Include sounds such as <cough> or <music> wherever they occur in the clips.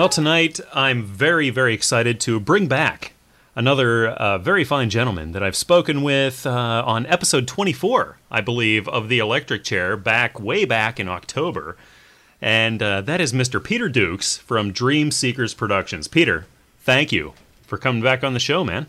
Well, tonight I'm very, very excited to bring back another uh, very fine gentleman that I've spoken with uh, on episode 24, I believe, of The Electric Chair, back way back in October. And uh, that is Mr. Peter Dukes from Dream Seekers Productions. Peter, thank you for coming back on the show, man.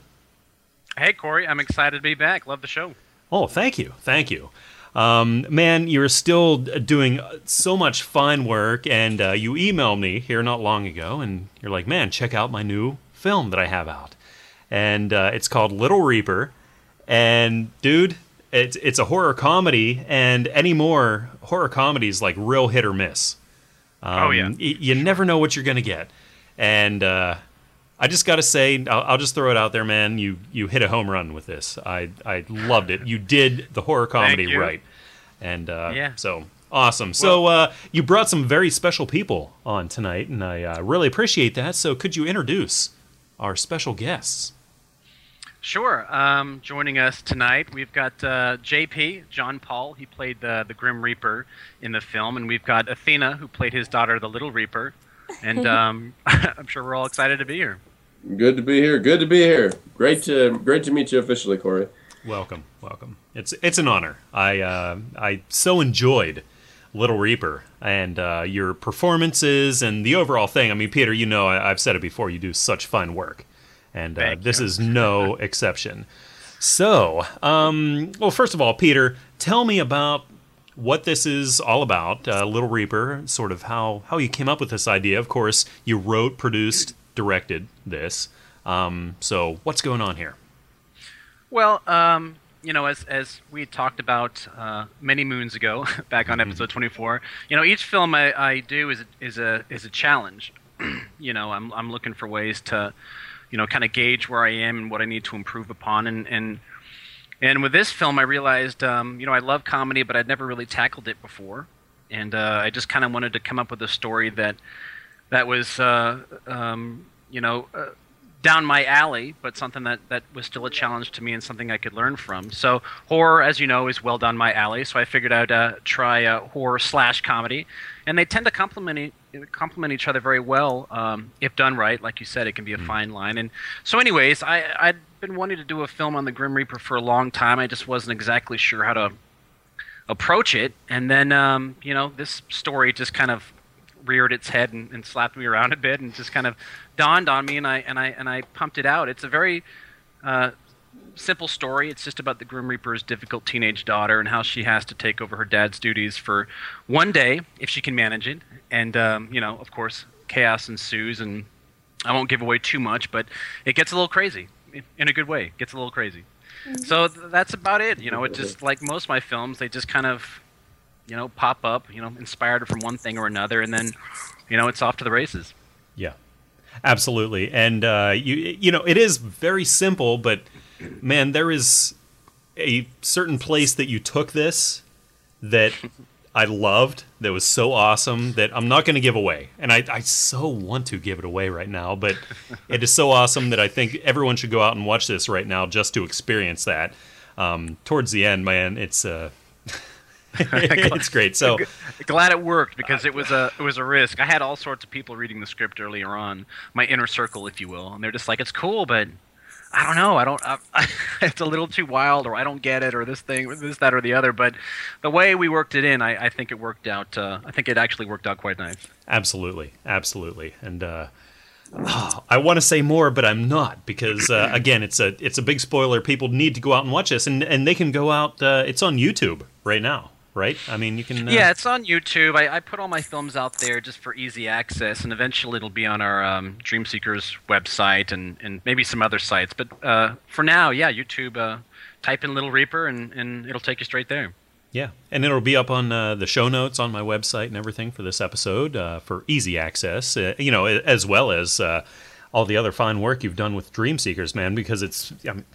Hey, Corey, I'm excited to be back. Love the show. Oh, thank you. Thank you. Um, man, you're still doing so much fine work, and uh, you emailed me here not long ago, and you're like, man, check out my new film that I have out. And uh, it's called Little Reaper. And, dude, it's, it's a horror comedy, and any more horror comedies like real hit or miss. Um, oh, yeah. Y- you never know what you're going to get. And, uh, I just got to say, I'll, I'll, just throw it out there, man. You you hit a home run with this. I I loved it. You did the horror comedy right, and uh, yeah, so awesome. so uh, you brought some very special people on tonight, and I uh, really appreciate that. So could you introduce our special guests? Sure. Um, joining us tonight, we've got uh, JP John Paul. He played the the Grim Reaper in the film, and we've got Athena, who played his daughter, the Little Reaper. And <laughs> um, <laughs> I'm sure we're all excited to be here. Good to be here. Good to be here. Great to great to meet you officially, Corey. Welcome, welcome. It's it's an honor. I uh, I so enjoyed Little Reaper and uh, your performances and the overall thing. I mean, Peter, you know I, have said it before. You do such fine work, and uh, this is no <laughs> exception. So, um, well, first of all, Peter, tell me about what this is all about. Uh, Little Reaper, sort of how how you came up with this idea. Of course, you wrote, produced directed this. Um, so what's going on here? Well, um, you know, as as we talked about uh, many moons ago, <laughs> back on episode mm-hmm. 24, you know, each film I, I do is a, is a is a challenge. <clears throat> you know, I'm I'm looking for ways to, you know, kind of gauge where I am and what I need to improve upon, and and and with this film, I realized, um, you know, I love comedy, but I'd never really tackled it before, and uh, I just kind of wanted to come up with a story that that was uh, um, you know uh, down my alley, but something that, that was still a challenge to me and something I could learn from. So horror, as you know, is well down my alley. So I figured I'd uh, try uh, horror slash comedy, and they tend to complement complement each other very well um, if done right. Like you said, it can be a mm. fine line. And so, anyways, I I'd been wanting to do a film on the Grim Reaper for a long time. I just wasn't exactly sure how to approach it, and then um, you know this story just kind of reared its head and, and, slapped me around a bit and just kind of dawned on me and I and I and I pumped it out. It's a very uh, simple story. It's just about the Grim Reaper's difficult teenage daughter and how she has to take over her dad's duties for one day if she can manage it. And um, you know, of course, chaos ensues and I won't give away too much, but it gets a little crazy in a good way. It gets a little crazy. Mm-hmm. So th- that's about it. You know, it just like most of my films, they just kind of you know, pop up, you know, inspired from one thing or another, and then, you know, it's off to the races. Yeah, absolutely. And uh, you, you know, it is very simple, but man, there is a certain place that you took this that I loved. That was so awesome that I'm not going to give away, and I, I so want to give it away right now, but <laughs> it is so awesome that I think everyone should go out and watch this right now just to experience that. Um, towards the end, man, it's uh, <laughs> it's great. So glad it worked because it was a it was a risk. I had all sorts of people reading the script earlier on, my inner circle, if you will, and they're just like, "It's cool, but I don't know. I don't. I, <laughs> it's a little too wild, or I don't get it, or this thing, this, that, or the other." But the way we worked it in, I, I think it worked out. Uh, I think it actually worked out quite nice. Absolutely, absolutely, and. Uh, Oh, I want to say more, but I'm not because uh, <clears throat> again, it's a it's a big spoiler. People need to go out and watch this, and and they can go out. Uh, it's on YouTube right now right? I mean, you can. Uh... Yeah, it's on YouTube. I, I, put all my films out there just for easy access, and eventually it'll be on our um, Dream Seekers website and, and maybe some other sites. But uh, for now, yeah, YouTube. Uh, type in Little Reaper, and, and it'll take you straight there. Yeah, and it'll be up on uh, the show notes on my website and everything for this episode uh, for easy access. Uh, you know, as well as uh, all the other fine work you've done with Dream Seekers, man. Because it's, I mean,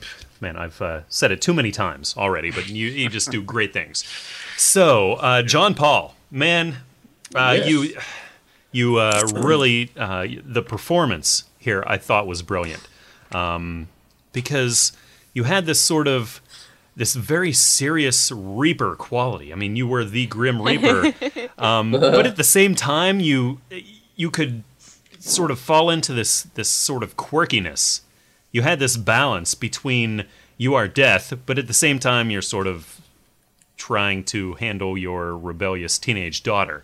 man, I've uh, said it too many times already, but you you just do great things. So, uh, John Paul, man, uh, yes. you you uh, really uh, the performance here I thought was brilliant um, because you had this sort of this very serious Reaper quality. I mean, you were the Grim Reaper, <laughs> um, but at the same time, you you could sort of fall into this this sort of quirkiness. You had this balance between you are death, but at the same time you're sort of trying to handle your rebellious teenage daughter.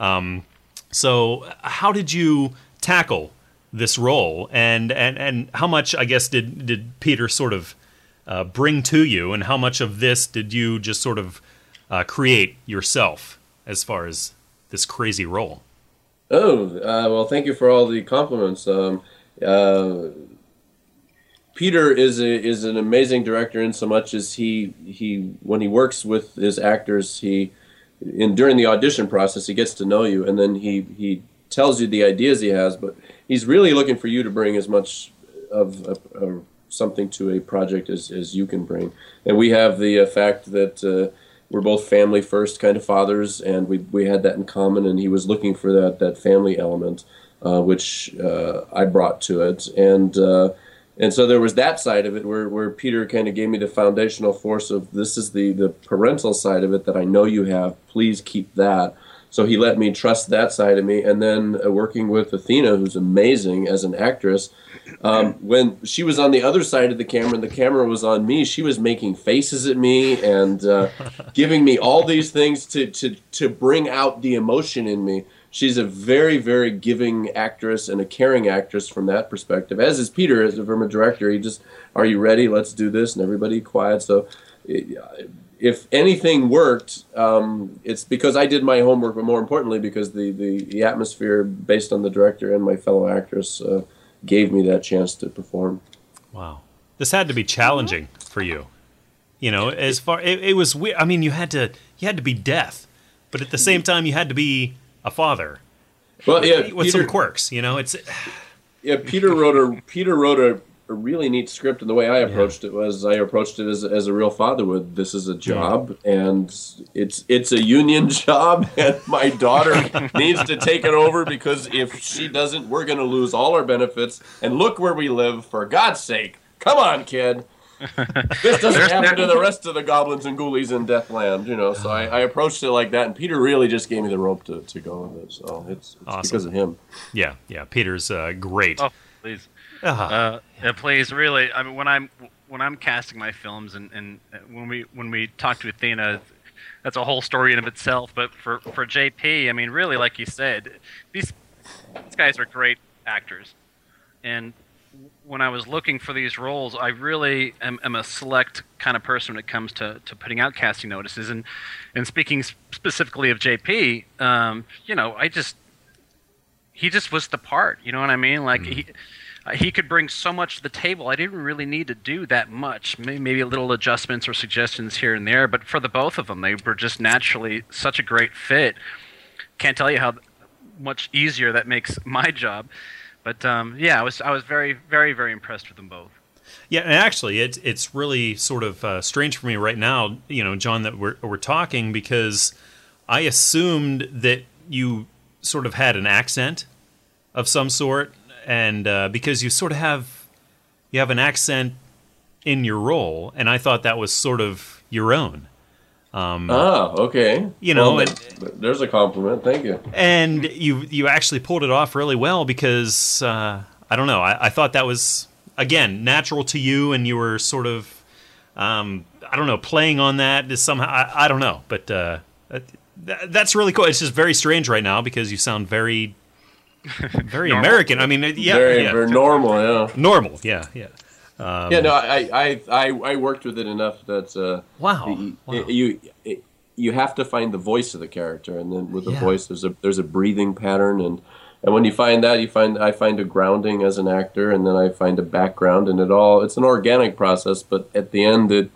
Um, so, how did you tackle this role, and and and how much I guess did did Peter sort of uh, bring to you, and how much of this did you just sort of uh, create yourself as far as this crazy role? Oh, uh, well, thank you for all the compliments. Um, uh, Peter is a, is an amazing director in so much as he he when he works with his actors, he in during the audition process he gets to know you, and then he he tells you the ideas he has, but he's really looking for you to bring as much of a, a, something to a project as, as you can bring. And we have the uh, fact that uh, we're both family first kind of fathers, and we we had that in common. And he was looking for that that family element, uh, which uh, I brought to it, and uh, and so there was that side of it where, where Peter kind of gave me the foundational force of this is the the parental side of it that I know you have. Please keep that. So he let me trust that side of me, and then uh, working with Athena, who's amazing as an actress. Um, when she was on the other side of the camera and the camera was on me, she was making faces at me and uh, <laughs> giving me all these things to, to to bring out the emotion in me. She's a very very giving actress and a caring actress from that perspective. As is Peter, as from a director. He just, are you ready? Let's do this, and everybody quiet. So. It, if anything worked, um, it's because I did my homework, but more importantly, because the, the, the atmosphere based on the director and my fellow actress uh, gave me that chance to perform. Wow, this had to be challenging for you. You know, as far it, it was weird. I mean, you had to you had to be death, but at the same time, you had to be a father. Well, yeah, with Peter, some quirks. You know, it's yeah. Peter wrote a Peter wrote a a really neat script, and the way I approached yeah. it was I approached it as, as a real father would. This is a job, yeah. and it's it's a union <laughs> job, and my daughter <laughs> needs to take it over because if she doesn't, we're going to lose all our benefits. And look where we live, for God's sake! Come on, kid. <laughs> this doesn't happen to the rest of the goblins and ghoulies in Deathland, you know. So I, I, approached it like that, and Peter really just gave me the rope to, to go with it. So it's, it's awesome. because of him. Yeah, yeah. Peter's uh, great. Oh, please. Uh-huh. Uh, it plays really. I mean, when I'm when I'm casting my films, and, and when we when we talk to Athena, that's a whole story in of itself. But for for JP, I mean, really, like you said, these these guys are great actors, and when I was looking for these roles, I really am, am, a select kind of person when it comes to, to putting out casting notices. And and speaking specifically of JP, um, you know, I just he just was the part. You know what I mean? Like mm. he uh, he could bring so much to the table. I didn't really need to do that much. Maybe, maybe a little adjustments or suggestions here and there, but for the both of them, they were just naturally such a great fit. Can't tell you how much easier that makes <laughs> my job. But um, yeah, I was I was very very very impressed with them both. Yeah, and actually, it's it's really sort of uh, strange for me right now, you know, John, that we're we're talking because I assumed that you sort of had an accent of some sort and uh, because you sort of have you have an accent in your role, and I thought that was sort of your own. Um, ah, okay. You know, well, and, there's a compliment. Thank you. And you you actually pulled it off really well because uh, I don't know. I, I, thought that was again natural to you, and you were sort of um, I don't know playing on that is somehow I, I don't know, but uh, that, that's really cool. It's just very strange right now because you sound very very <laughs> American. I mean, yeah, very, yeah. very normal. Yeah, normal. Yeah, yeah. Um, yeah, no, I, I, I, I worked with it enough that uh, wow, you, wow. you you have to find the voice of the character, and then with the yeah. voice, there's a there's a breathing pattern, and and when you find that, you find I find a grounding as an actor, and then I find a background, and it all it's an organic process, but at the end, it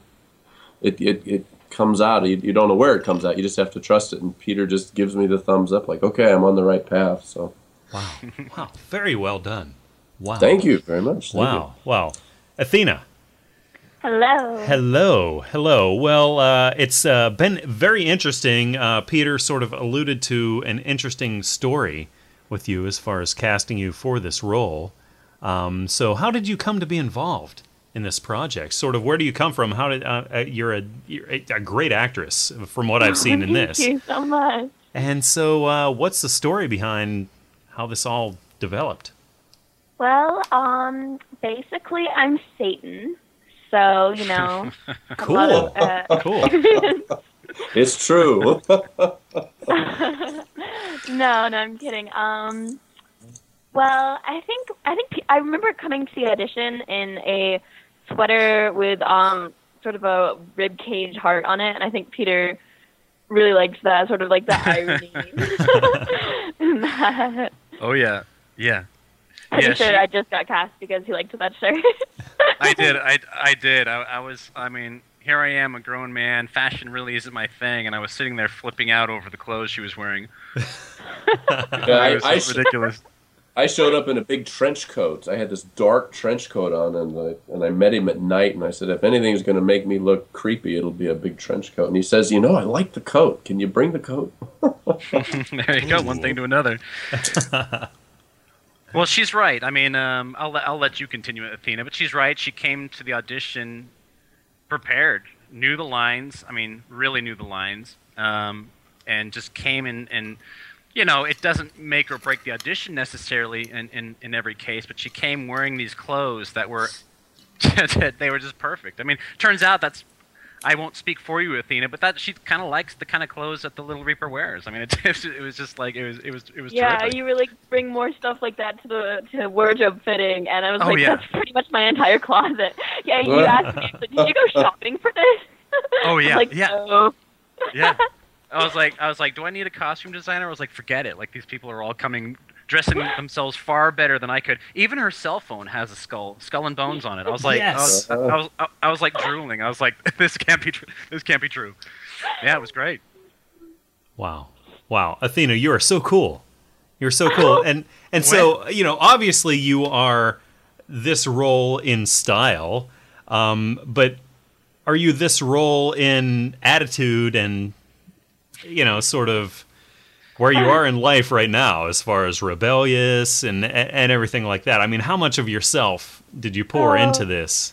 it it, it comes out. You, you don't know where it comes out. You just have to trust it, and Peter just gives me the thumbs up, like okay, I'm on the right path. So. Wow. Wow. Very well done. Wow. Thank you very much. Thank wow. You. Wow. Athena. Hello. Hello. Hello. Well, uh, it's uh, been very interesting. Uh, Peter sort of alluded to an interesting story with you as far as casting you for this role. Um, so, how did you come to be involved in this project? Sort of, where do you come from? How did uh, uh, you're a you're a great actress from what I've <laughs> seen in this. Thank you so much. And so, uh, what's the story behind how this all developed? Well, um, basically, I'm Satan. So, you know, <laughs> Cool. of, uh, <laughs> Cool. <laughs> It's true. no, no, I'm kidding. Um, well, I think I think P- I remember coming to the audition in a sweater with um sort of a rib cage heart on it, and I think Peter really liked that sort of like the irony. that. Oh yeah, yeah. Pretty Yeah, sure she- I just got cast because he liked that shirt. <laughs> I did. I, I did. I, I was. I mean, here I am, a grown man. Fashion really isn't my thing, and I was sitting there flipping out over the clothes she was wearing. Yeah, <laughs> it was I, I, so sh- ridiculous. I showed up in a big trench coat. I had this dark trench coat on, and I, and I met him at night, and I said, if anything anything's going to make me look creepy, it'll be a big trench coat. And he says, you know, I like the coat. Can you bring the coat? <laughs> there you go. One thing to another. Well, she's right. I mean, um, I'll I'll let you continue, Athena. But she's right. She came to the audition prepared, knew the lines. I mean, really knew the lines, um, and just came in and. You know, it doesn't make or break the audition necessarily in, in, in every case, but she came wearing these clothes that were <laughs> they were just perfect. I mean, turns out that's I won't speak for you, Athena, but that she kind of likes the kind of clothes that the Little Reaper wears. I mean, <laughs> it, it was just like it was it was it was yeah, terrific. you really bring more stuff like that to the to wardrobe fitting, and I was Oh, like, yeah. that's pretty much my entire closet. <laughs> Yeah, you asked me, so did you go shopping for this? <laughs> Oh, yeah, like, yeah. No. yeah. I was like, I was like, do I need a costume designer? I was like, forget it. Like these people are all coming dressing themselves far better than I could. Even her cell phone has a skull, skull and bones on it. I was like, I, was, I, was, I, I was like drooling. I was like, <laughs> this can't be true. This can't be true. Yeah, it was great. Wow. Wow. Athena, you are so cool. You're so cool. <laughs> And and so, you know, obviously you are this role in style. Um, but are you this role in attitude and you know, sort of where you are in life right now as far as rebellious and and everything like that? I mean, how much of yourself did you pour Oh. into this?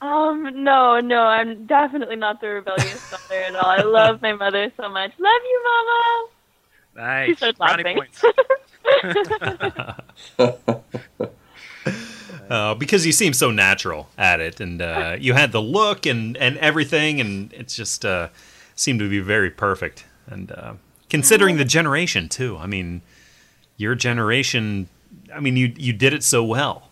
Um, no, no, I'm definitely not the rebellious mother at all. I love my mother so much. Love you, Mama. She Nice. starts laughing. points. <laughs> uh, because you seem so natural at it, and uh, <laughs> you had the look and and everything, and it just uh, seemed to be very perfect. And uh, considering the generation too, I mean, your generation, I mean, you you did it so well.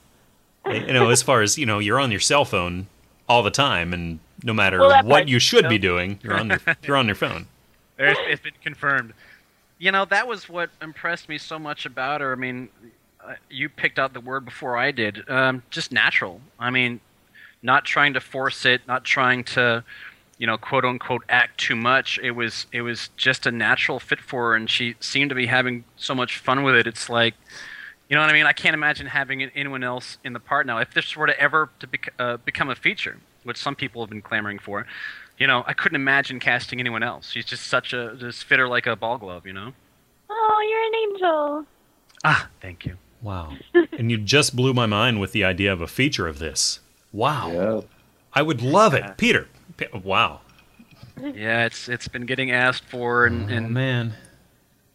You <laughs> know, as far as you know, you're on your cell phone all the time, and no matter Well, what part, you should you be doing, you're on your <laughs> you're on your phone. There's, it's been confirmed. You know, that was what impressed me so much about her. I mean, uh, you picked out the word before I did. Um, just natural. I mean, not trying to force it, not trying to, you know, quote unquote, act too much. It was it was just a natural fit for her, and she seemed to be having so much fun with it. It's like, you know what I mean? I can't imagine having anyone else in the part now. If this were to ever to bec- uh, become a feature, which some people have been clamoring for, you know, I couldn't imagine casting anyone else. She's just such a just fit her like a ball glove, you know. Oh, you're an angel. Ah, thank you. Wow. and you just blew my mind with the idea of a feature of this. Wow. Yeah. I would love it, Peter. P- Wow. Yeah, it's it's been getting asked for, and, Oh, and man.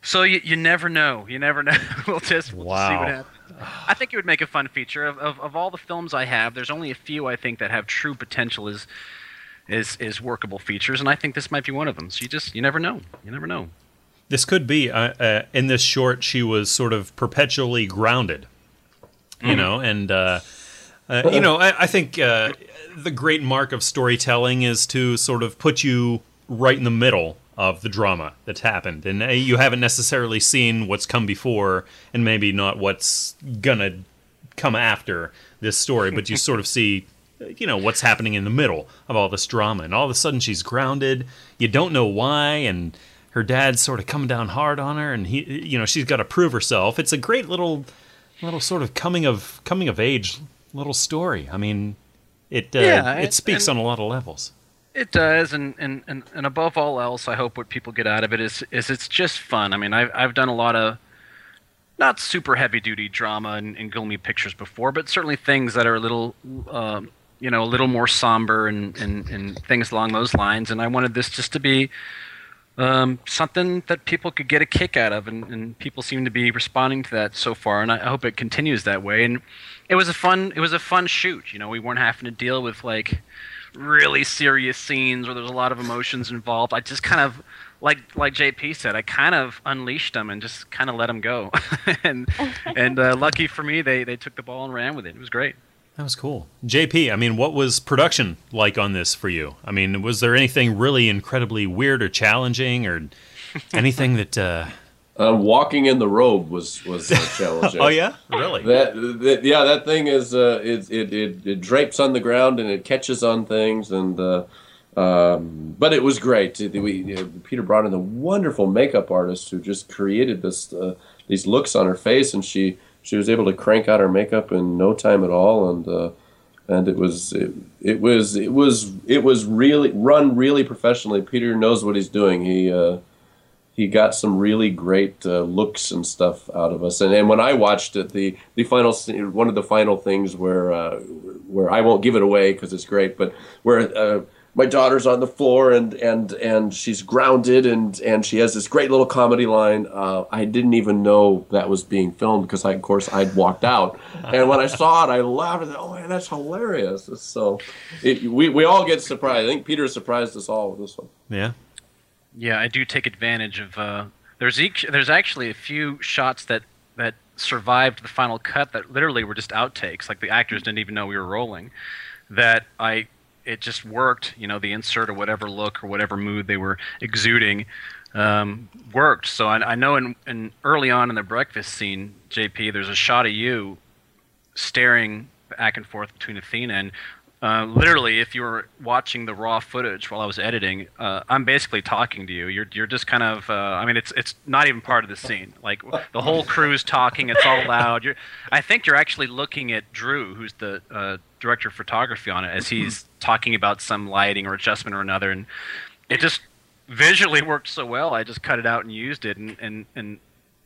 so you, you never know. You never know. <laughs> we'll just we'll just see what happens. I think it would make a fun feature. Of, of of all the films I have, there's only a few I think that have true potential as is is workable features, and I think this might be one of them. So you just you never know. You never know. This could be uh, uh, in this short. She was sort of perpetually grounded, you know, and uh, uh, you know, I, I think uh, the great mark of storytelling is to sort of put you right in the middle of the drama that's happened, and uh, you haven't necessarily seen what's come before, and maybe not what's gonna come after this story, but you <laughs> sort of see you know what's happening in the middle of all this drama. And all of a sudden she's grounded. You don't know why and her dad's sort of coming down hard on her and he you know she's got to prove herself. It's a great little little sort of coming of coming of age little story. I mean it uh, Yeah, it speaks on a lot of levels It does, and, and, and, and above all else, I hope what people get out of it is is it's just fun. I mean, I've I've done a lot of not super heavy duty drama and, and gloomy pictures before, but certainly things that are a little, um, you know, a little more somber and, and, and things along those lines. And I wanted this just to be um, something that people could get a kick out of, and, and people seem to be responding to that so far, and I, hope it continues that way. And it was a fun, it was a fun shoot. You know, we weren't having to deal with like really serious scenes where there's a lot of emotions involved. I just kind of like like JP said, I kind of unleashed them and just kind of let them go. <laughs> and and uh, lucky for me, they they took the ball and ran with it. It was great. That was cool. JP, I mean, what was production like on this for you? I mean, was there anything really incredibly weird or challenging or <laughs> anything that uh Um, walking in the robe was was uh, <laughs> challenging. Oh yeah? Really? That, that yeah, that thing is uh, it, it it it drapes on the ground and it catches on things and uh, um, but it was great. We, uh, Peter brought in the wonderful makeup artist who just created this uh, these looks on her face, and she she was able to crank out her makeup in no time at all, and uh, and it was it, it was it was it was really run really professionally. Peter knows what he's doing. He uh, he got some really great uh, looks and stuff out of us. And, and when I watched it, the the final one of the final things where uh, where I won't give it away because it's great, but where uh, my daughter's on the floor and and and she's grounded and and she has this great little comedy line. Uh, I didn't even know that was being filmed because I of course I'd walked out, and when I saw it, I laughed. and said, Oh man, that's hilarious! So it, we we all get surprised. I think Peter surprised us all with this one. Yeah. Yeah, I do take advantage of. Uh, there's each, there's actually a few shots that that survived the final cut that literally were just outtakes. Like the actors didn't even know we were rolling. That I it just worked. You know, the insert or whatever look or whatever mood they were exuding um, worked. So I, I know in, in early on in the breakfast scene, JP, there's a shot of you staring back and forth between Athena and uh, literally, if you were watching the raw footage while I was editing, uh, I'm basically talking to you. You're you're just kind of. Uh, I mean, it's it's not even part of the scene. Like the whole crew's talking. It's all loud. You're. I think you're actually looking at Drew, who's the uh, director of photography on it, as he's talking about some lighting or adjustment or another, and it just visually worked so well. I just cut it out and used it, and and and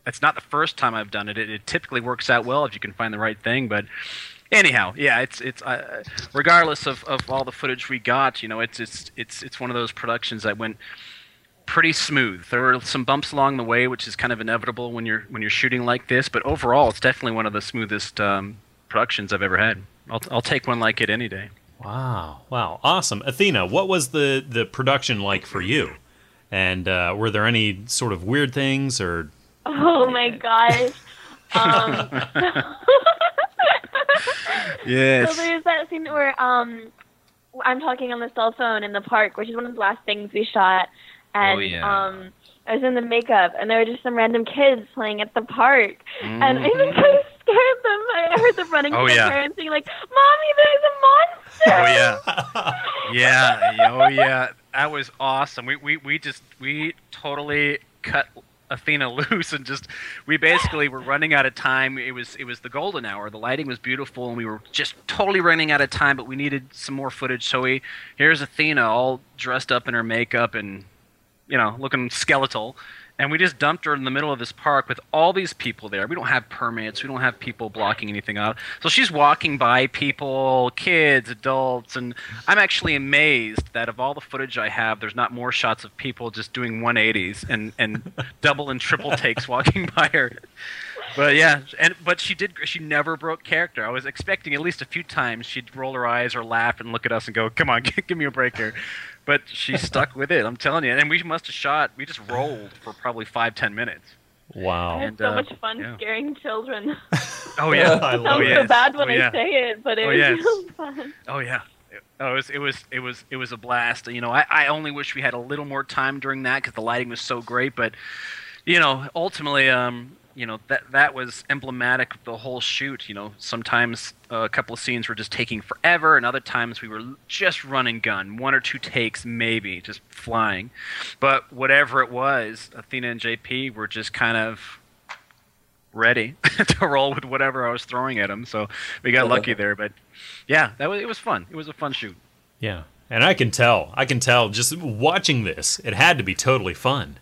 it's not the first time I've done it. It, it typically works out well if you can find the right thing, but anyhow, yeah, it's it's uh, regardless of, of all the footage we got, you know, it's it's it's it's one of those productions that went pretty smooth. There were some bumps along the way, which is kind of inevitable when you're when you're shooting like this, but overall, it's definitely one of the smoothest um, productions I've ever had. I'll I'll take one like it any day. Wow. Wow. Awesome. Athena, what was the the production like for you? And uh, were there any sort of weird things or Oh my gosh. Um, <laughs> Yes. So there's that scene where um, I'm talking on the cell phone in the park, which is one of the last things we shot, and Oh, yeah. um, I was in the makeup, and there were just some random kids playing at the park, and I Mhm. even kind of scared them. I heard them running Oh, to yeah. their parents, being like, "Mommy, there's a monster!" Oh yeah. <laughs> Yeah. Oh yeah. That was awesome. We we we just we totally cut Athena <laughs> loose and just we basically were running out of time. It was it was the golden hour. The lighting was beautiful and we were just totally running out of time, but we needed some more footage. So we here's Athena all dressed up in her makeup and you know, looking skeletal. And we just dumped her in the middle of this park with all these people there. We don't have permits. We don't have people blocking anything out. So she's walking by people, kids, adults, and I'm actually amazed that of all the footage I have, there's not more shots of people just doing 180s and, and <laughs> double and triple takes walking <laughs> by her. But yeah, and but she did. She never broke character. I was expecting at least a few times she'd roll her eyes or laugh and look at us and go, "Come on, <laughs> give me a break here." But she <laughs> stuck with it. I'm telling you. And we must have shot. We just rolled for probably five, ten minutes. I wow. had so uh, much fun yeah. scaring children. Oh yeah. <laughs> I it love sounds it. so bad when Oh, yeah. I say it, but it Oh, was yes. so fun. Oh yeah. Oh, it was it was it was it was a blast. You know, I, I only wish we had a little more time during that because the lighting was so great. But you know, ultimately, um, you know that that was emblematic of the whole shoot. You know, sometimes uh, a couple of scenes were just taking forever, and other times we were just running gun, one or two takes maybe, just flying. But whatever it was, Athena and JP were just kind of ready <laughs> to roll with whatever I was throwing at them. So we got lucky there. But yeah, that was it was fun. It was a fun shoot. Yeah. And I can tell. I can tell just watching this. It had to be totally fun.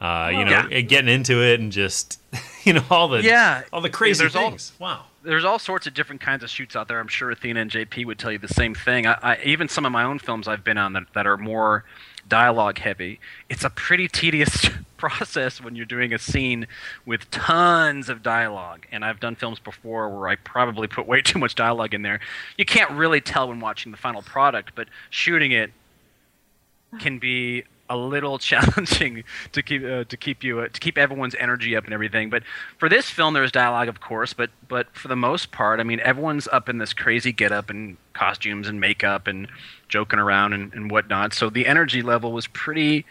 Uh, you know, Yeah. getting into it and just <laughs> you know all the Yeah, all the crazy there's all- things. wow. There's all sorts of different kinds of shoots out there. I'm sure Athena and JP would tell you the same thing. I, I, even some of my own films I've been on that, that are more dialogue heavy. It's a pretty tedious <laughs> process when you're doing a scene with tons of dialogue. And I've done films before where I probably put way too much dialogue in there. You can't really tell when watching the final product, but shooting it can be a little <laughs> challenging to keep uh, to keep you uh, to keep everyone's energy up and everything. But for this film, there's dialogue, of course, but but for the most part, I mean, everyone's up in this crazy getup and costumes and makeup and joking around and, and whatnot. So the energy level was pretty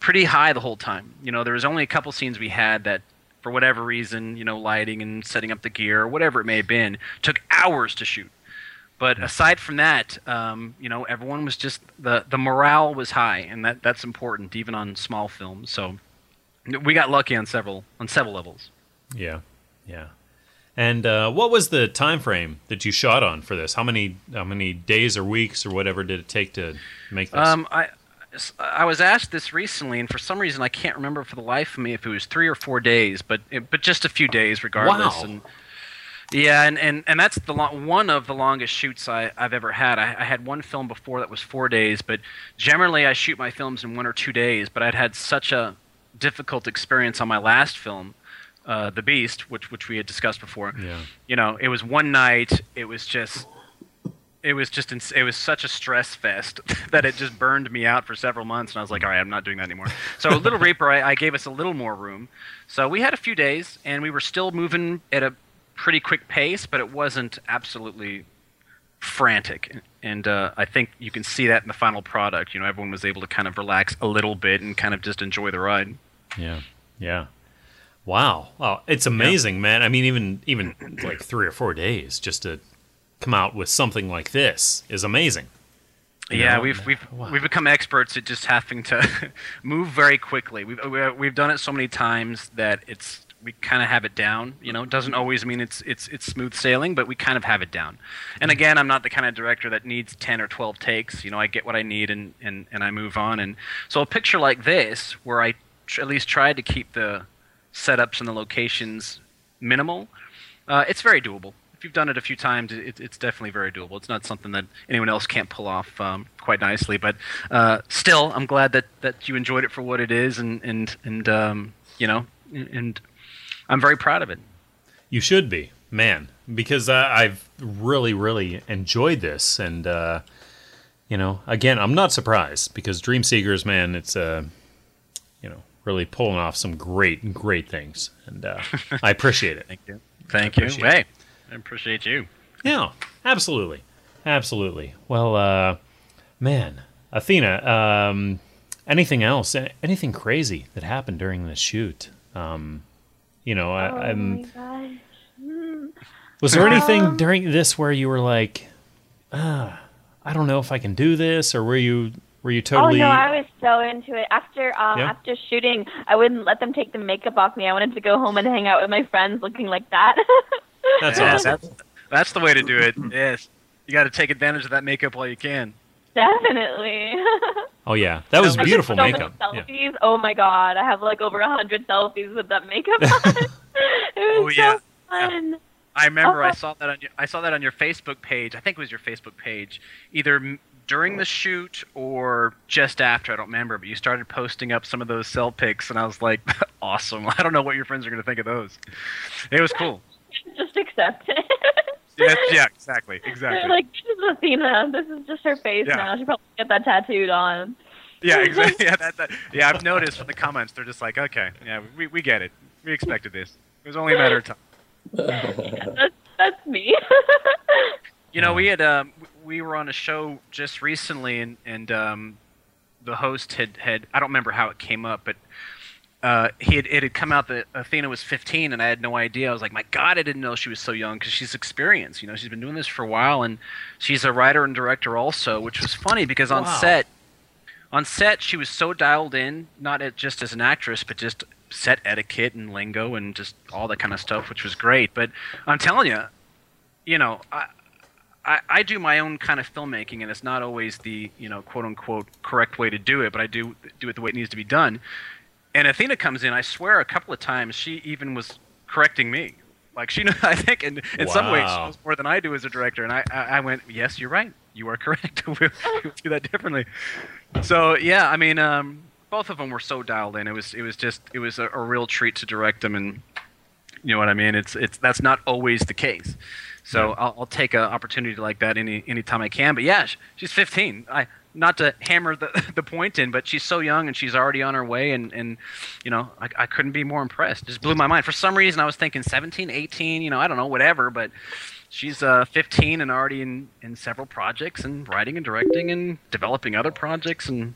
pretty high the whole time. You know, there was only a couple scenes we had that. For whatever reason, you know, lighting and setting up the gear, or whatever it may have been, took hours to shoot. But aside from that, um, you know, everyone was just the the morale was high, and that that's important even on small films. So we got lucky on several on several levels. Yeah, yeah. And uh, what was the time frame that you shot on for this? How many how many days or weeks or whatever did it take to make this? Um, I I was asked this recently, and for some reason I can't remember for the life of me if it was three or four days, but it, but just a few days regardless. Wow. And yeah, and, and, and that's the one of the longest shoots I, I've ever had. I, I had one film before that was four days, but generally I shoot my films in one or two days. But I'd had such a difficult experience on my last film, uh, The Beast, which which we had discussed before. Yeah. You know, it was one night. It was just. It was just ins- it was such a stress fest <laughs> that it just burned me out for several months, and I was like, all right, I'm not doing that anymore. <laughs> So Little Reaper, I, I gave us a little more room. So we had a few days, and we were still moving at a pretty quick pace, but it wasn't absolutely frantic. And uh, I think you can see that in the final product. You know, everyone was able to kind of relax a little bit and kind of just enjoy the ride. Yeah, yeah. Wow, wow, it's amazing, man. I mean, even even like three or four days just to come out with something like this is amazing. You yeah, know? we've we've Wow. we've become experts at just having to <laughs> move very quickly. We've we've done it so many times that it's we kind of have it down. You know, it doesn't always mean it's it's it's smooth sailing, but we kind of have it down. And again, I'm not the kind of director that needs ten or twelve takes. You know, I get what I need and and and I move on. And so a picture like this, where I tr- at least tried to keep the setups and the locations minimal, uh, it's very doable. If you've done it a few times, it, it's definitely very doable. It's not something that anyone else can't pull off um, quite nicely. But uh, still, I'm glad that, that you enjoyed it for what it is, and and and um, you know, and I'm very proud of it. You should be, man, because uh, I've really, really enjoyed this, and uh, you know, again, I'm not surprised because Dream Seekers, man, it's uh, you know, really pulling off some great, great things, and uh, I appreciate it. <laughs> Thank you. Thank you. appreciate Hey, I appreciate you. Yeah, absolutely, absolutely. Well, uh, man, Athena, um, anything else? Anything crazy that happened during the shoot? Um, you know, I, oh I'm. my. Hmm. Was there anything Um, during this where you were like, ah, I don't know if I can do this, or were you were you totally? Oh no, I was so into it. After um, Yeah? after shooting, I wouldn't let them take the makeup off me. I wanted to go home and hang out with my friends, looking like that. That's Yeah, awesome. That's, that's the way to do it. Yes, you got to take advantage of that makeup while you can. Definitely. Oh yeah, that was I beautiful so many makeup. Yeah. Selfies. Oh my god, I have like over a hundred selfies with that makeup on. <laughs> it Oh, was yeah. so fun. I remember I Oh. saw that on your, I saw that on your Facebook page. I think it was your Facebook page, either during the shoot or just after. I don't remember, but you started posting up some of those cell pics, and I was like, <laughs> awesome. <laughs> I don't know what your friends are going to think of those. It was cool. Just accept it. Yeah, yeah, exactly, exactly. like, this is Athena. This is just her face Yeah. now. She probably get that tattooed on. yeah, <laughs> exactly. <laughs> Yeah, that, that, yeah, I've noticed from the comments, they're just like, okay, yeah, we, we get it. We expected this. It was only a matter of time. That's that's me. <laughs> You know, we had um, we were on a show just recently, and and um, the host had had I don't remember how it came up, but uh, he had it had come out that Athena was 15, and I had no idea. I was like, my God, I didn't know she was so young because she's experienced. You know, she's been doing this for a while, and she's a writer and director also, which was funny because on Wow. set, on set she was so dialed in, not at, just as an actress, but just set etiquette and lingo and just all that kind of stuff, which was great. But I'm telling you, you know, I, I, I do my own kind of filmmaking, and it's not always the you know quote unquote correct way to do it, but I do do it the way it needs to be done. And Athena comes in. I swear, a couple of times she even was correcting me. Like she, <laughs> I think, in in some ways, she knows more than I do as a director. And I, I, I went, yes, you're right. You are <laughs> correct. we'll, we'll do that differently. So yeah, I mean, um, both of them were so dialed in. It was, it was just, it was a, a real treat to direct them, and you know what I mean. It's, it's that's not always the case. So I'll, I'll take an opportunity like that any anytime I can. But yeah, she's 15. I not to hammer the <laughs> the point in, but she's so young and she's already on her way. And and you know I, I couldn't be more impressed. Just blew my mind. For some reason, I was thinking 17, 18. You know I don't know whatever, but she's uh, 15 and already in in several projects and writing and directing and developing other projects and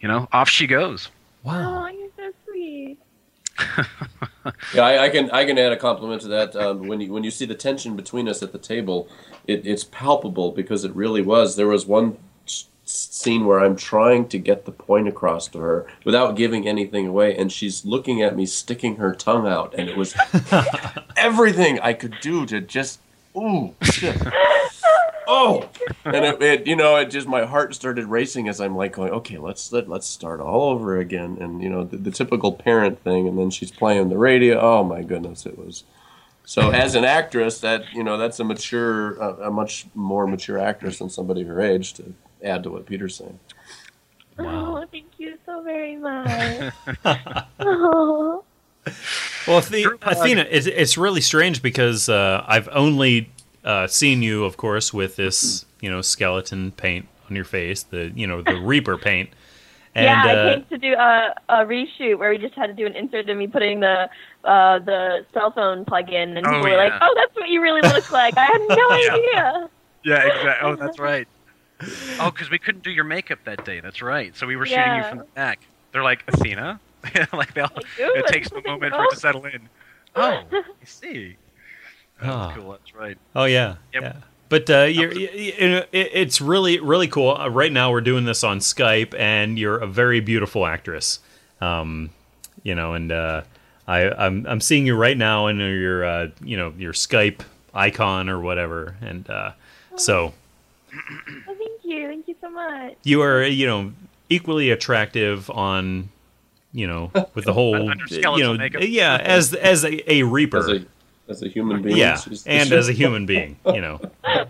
you know off she goes. Wow. Oh, you're so sweet. <laughs> Yeah, I, I can I can add a compliment to that. Um, when you when you see the tension between us at the table, it, it's palpable because it really was. There was one s- scene where I'm trying to get the point across to her without giving anything away, and she's looking at me, sticking her tongue out, and it was <laughs> everything I could do to just ooh shit. Oh, and it, it, you know, it just my heart started racing as I'm like going, okay, let's let let's start all over again, and you know, the, the typical parent thing, and then she's playing the radio. Oh my goodness, it was. So as an actress, that you know, that's a mature, a, a much more mature actress than somebody her age to add to what Peter's saying. Wow. Oh, thank you so very <laughs> much. oh. Well, the, uh, Athena, it's, it's really strange because uh, I've only uh, seen you, of course, with this, you know, skeleton paint on your face, the, you know, the <laughs> Reaper paint. And, yeah, I uh, came to do a, a reshoot where we just had to do an insert of me putting the uh, the cell phone plug in, and Oh, people were like, "Oh, that's what you really look like." I had no <laughs> Yeah. idea. Yeah, exactly. Oh, that's right. <laughs> Oh, because we couldn't do your makeup that day. That's right. So we were shooting you from the back. They're like Athena. <laughs> like they'll. It takes a moment for it to <laughs> settle in. Oh, I see. That's Ah. cool. That's right. Oh yeah, Yep. yeah. But uh, you're, you you know, it's really really cool. Uh, right now we're doing this on Skype, and you're a very beautiful actress. Um, you know, and uh, I I'm I'm seeing you right now in your uh, you know your Skype icon or whatever, and uh, so <clears throat> Oh, thank you, thank you so much. you are you know equally attractive on you know with the whole you know makeup. yeah as as a, a reaper. As a as a human being, yeah, and as a human <laughs> being, you know. <laughs>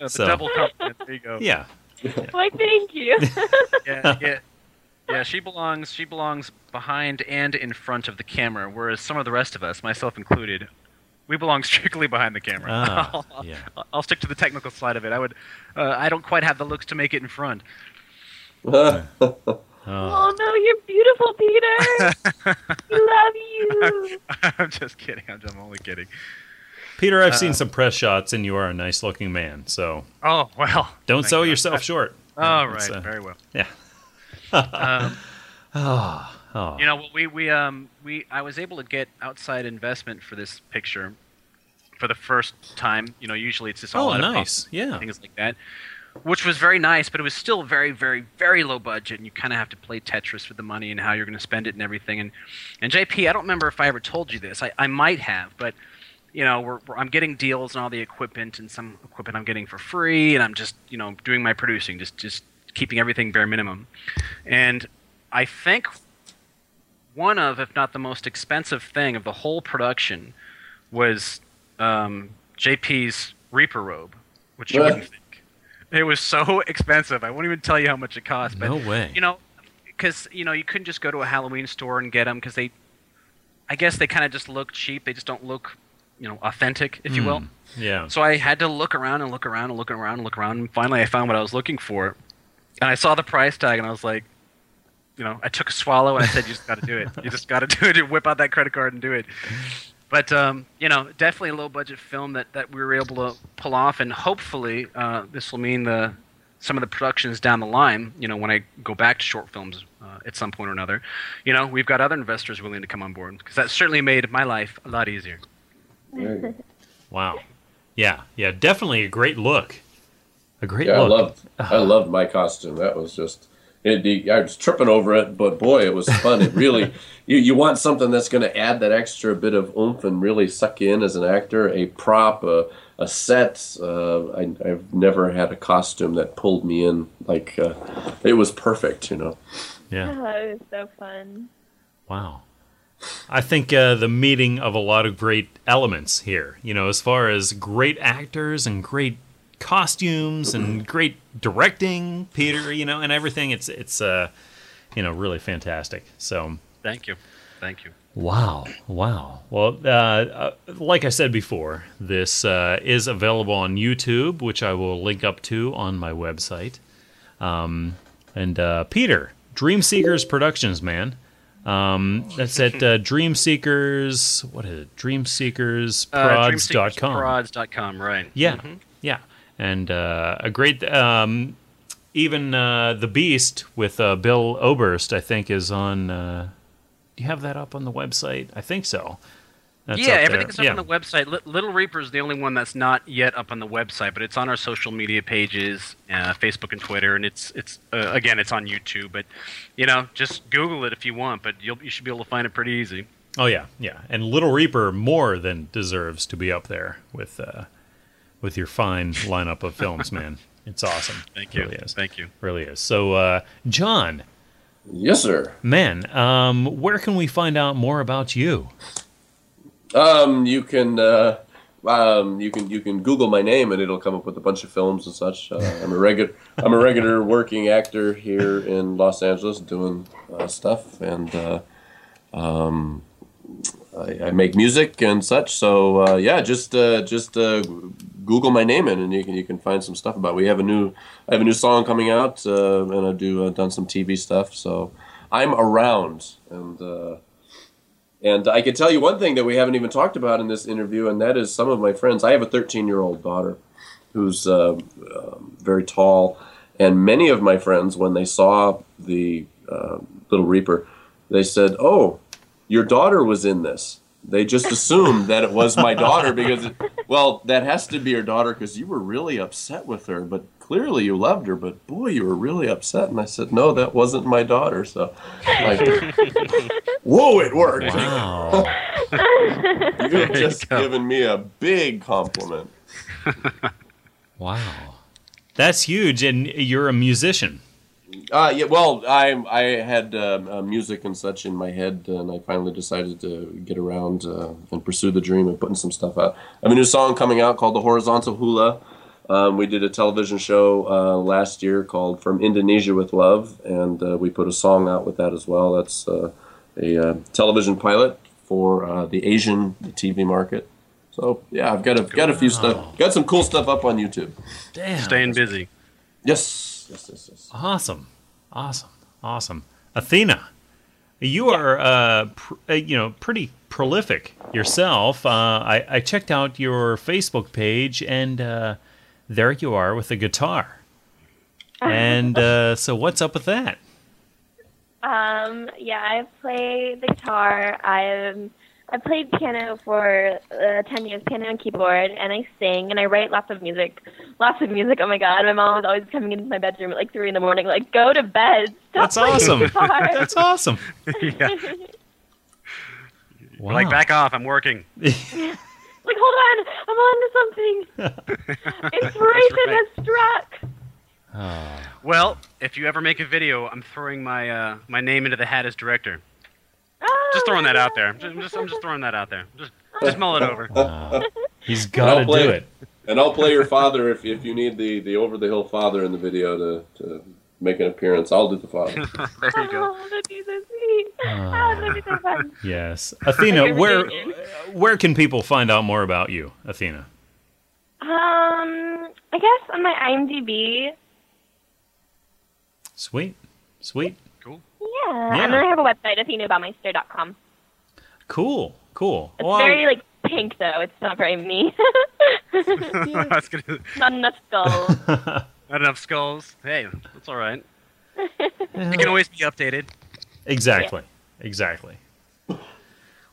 The So- double compliment. There you go. Yeah, Why, thank you. <laughs> yeah, yeah, yeah. She belongs. She belongs behind and in front of the camera, whereas some of the rest of us, myself included, we belong strictly behind the camera. Ah, <laughs> I'll, yeah. I'll stick to the technical side of it. I would. Uh, I don't quite have the looks to make it in front. <laughs> Oh. oh no, you're beautiful, Peter. <laughs> we love you. I'm just kidding. I'm, I'm only kidding. Peter, I've Uh, seen some press shots, and you are a nice looking man. So Oh well. don't sell you. yourself short. Oh It's, right, uh, very well. yeah. Um, Oh, you know, we we um we I was able to get outside investment for this picture for the first time. You know, usually it's just all oh, out nice. pocket, Yeah. things like that, which was very nice. But it was still very, very, very low budget, and you kind of have to play Tetris with the money and how you're going to spend it and everything. And and JP, I don't remember if I ever told you this. I, I might have, but you know, we're, we're, I'm getting deals and all the equipment, and some equipment I'm getting for free, and I'm just you know doing my producing, just just keeping everything bare minimum. And I think one of, if not the most expensive thing of the whole production, was um, JP's Reaper robe, which you What? wouldn't think. It was so <laughs> expensive. I won't even tell you how much it cost. But No way. you know, because you know you couldn't just go to a Halloween store and get them because they, I guess they kind of just look cheap. They just don't look, you know, authentic, if you will. Hmm. Yeah. So I had to look around and look around and look around and look around, and finally I found what I was looking for. And I saw the price tag, and I was like, you know, I took a swallow and I said, "You just got to do it. You just got to <laughs> do it. You whip out that credit card and do it." But um, you know, definitely a low budget film that, that we were able to pull off, and hopefully uh, this will mean the some of the productions down the line. You know, when I go back to short films uh, at some point or another, you know, we've got other investors willing to come on board because that certainly made my life a lot easier. There you go. Wow. Yeah. Yeah. Definitely a great look. A great Yeah, I loved I loved my costume. That was just it, it- I was tripping over it, but boy, it was fun. It really <laughs> you, you want something that's going to add that extra bit of oomph and really suck you in as an actor. A prop, a, a set. Uh, I, I've never had a costume that pulled me in like uh, it was perfect. You know. Yeah. Oh, it was so fun. Wow. I think uh, the meeting of a lot of great elements here. You know, as far as great actors and great costumes and great directing, Peter. You know, and everything. It's it's uh, you know really fantastic. So Thank you. Thank you. Wow, wow. Well, uh, uh, like I said before, this uh, is available on YouTube, which I will link up to on my website. Um, and uh, Peter, Dream Seekers Productions, man. Um, that's at uh, <laughs> Dream Seekers. What is it? Uh, DreamSeekersProds.com. DreamSeekersProds.com, right. Yeah, yeah, and uh, a great. Um, even uh, the Beast with uh, Bill Oberst, I think, is on. Uh, do you have that up on the website? I think so. That's yeah, everything's up yeah. on the website. Li- Little Reaper is the only one that's not yet up on the website, but it's on our social media pages, uh, Facebook and Twitter, and it's it's uh, again it's on YouTube. But you know, just Google it if you want, but you'll you should be able to find it pretty easy. Oh yeah, yeah. And Little Reaper more than deserves to be up there with uh, with your fine lineup of films, man. <laughs> It's awesome. Thank you. Really is. Thank you. Really is. So, uh, John, Yes, sir. man, um, where can we find out more about you? Um, you can uh, um, you can you can Google my name and it'll come up with a bunch of films and such. Uh, I'm a regular <laughs> I'm a regular working actor here in Los Angeles doing uh, stuff and uh, um, I, I make music and such. So uh, yeah, just uh, just uh, Google my name in and you can you can find some stuff about. It. We have a new I have a new song coming out uh, and I do uh, done some TV stuff. So I'm around and. Uh, and I can tell you one thing that we haven't even talked about in this interview, and that is some of my friends. I have a 13 year old daughter who's um, very tall, and many of my friends, when they saw the Little Reaper, they said, "Oh, your daughter was in this." They just assumed that it was my daughter because, it, well, that has to be your daughter because you were really upset with her, but clearly you loved her. But boy, you were really upset. And I said, "No, that wasn't my daughter." So, like, <laughs> whoa, it worked. Wow. You've just go. given me a big compliment. <laughs> wow. That's huge. And you're a musician. Uh, yeah, well, I I had um, uh, music and such in my head, and I finally decided to get around uh, and pursue the dream of putting some stuff out. I have a new song coming out called "The Horizontal Hula." Um, we did a television show uh, last year called "From Indonesia with Love," and uh, we put a song out with that as well. That's uh, a uh, television pilot for uh, the Asian TV market. So yeah, I've got a got a few stuff, got some cool stuff up on YouTube. Damn. Staying busy. Yes, yes, yes, yes. Awesome, awesome, awesome. Athena, you are uh, pr- uh, you know pretty prolific yourself. Uh, I, I checked out your Facebook page, and uh, there you are with a guitar. <laughs> And uh, so, what's up with that? Um, yeah, I play the guitar. I I played piano for uh, ten years, piano and keyboard, and I sing and I write lots of music. Lots of music. Oh my god, my mom was always coming into my bedroom at like three in the morning, like go to bed. Stop That's playing awesome. guitar." <laughs> That's awesome. <laughs> yeah. Wow. Like back off. I'm working. <laughs> like hold on, I'm on to something. Inspiration right. has struck. Oh, Well, if you ever make a video, I'm throwing my uh, my name into the hat as director. Oh, Just throwing that out there. I'm just, I'm just, I'm just throwing that out there. Just, just mull it over. wow. He's got to I'll play do it. it. And I'll play your father if, if you need the, the over the hill father in the video to, to make an appearance. I'll do the father. <laughs> there you go. Oh, that'd be so sweet. Oh, that'd be so fun. Yes, Athena. Where where can people find out more about you, Athena? Um, I guess on my IMDb. Sweet, sweet. Cool. Yeah. Yeah. And then I have a website, athenaboutmeister.com. Cool, cool. It's Well, very like pink though. It's not very me. I was gonna, not enough skulls. <laughs> not enough skulls. Hey, that's all right. <laughs> it can always be updated. exactly, exactly.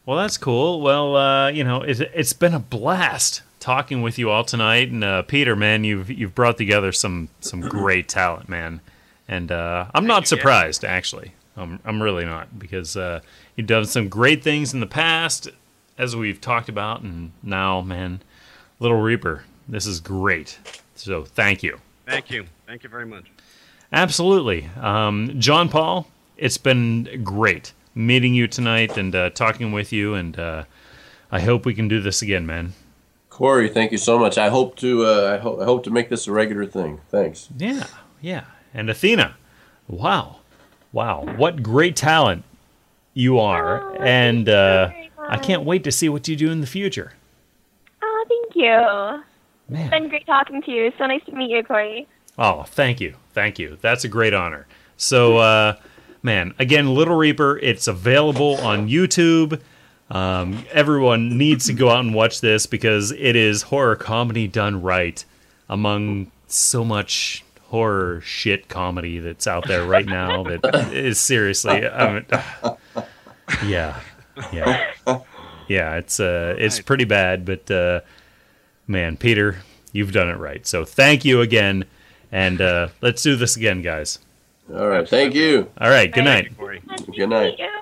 Well, that's cool. Well, uh, you know, it, it's been a blast talking with you all tonight, and uh, Peter, man, you've you've brought together some some great talent, man, and uh, I'm not you, yeah. surprised actually. I'm I'm really not because uh, you've done some great things in the past, as we've talked about, and now, man, Little Reaper, this is great. So thank you. Thank you. Thank you very much. Absolutely. Um, John Paul, it's been great meeting you tonight and uh, talking with you, and uh, I hope we can do this again, man. Corey, thank you so much. I hope to uh, I, hope I hope to make this a regular thing. Thanks. Yeah, yeah. And Athena, wow, wow, what great talent you are, Oh, and uh, I can't wait to see what you do in the future. Oh, thank you. It's Man. been great talking to you. So nice to meet you, Corey. Oh, thank you. Thank you. That's a great honor. So, uh, man, again, Little Reaper, it's available on YouTube. Um, everyone needs to go out and watch this because it is horror comedy done right among so much horror shit comedy that's out there right now that <laughs> is seriously I mean, <laughs> yeah yeah yeah it's uh it's pretty bad but uh man peter you've done it right so thank you again and uh let's do this again guys All right. Thank you. all right good night you, Corey. Nice to Good night. meet you.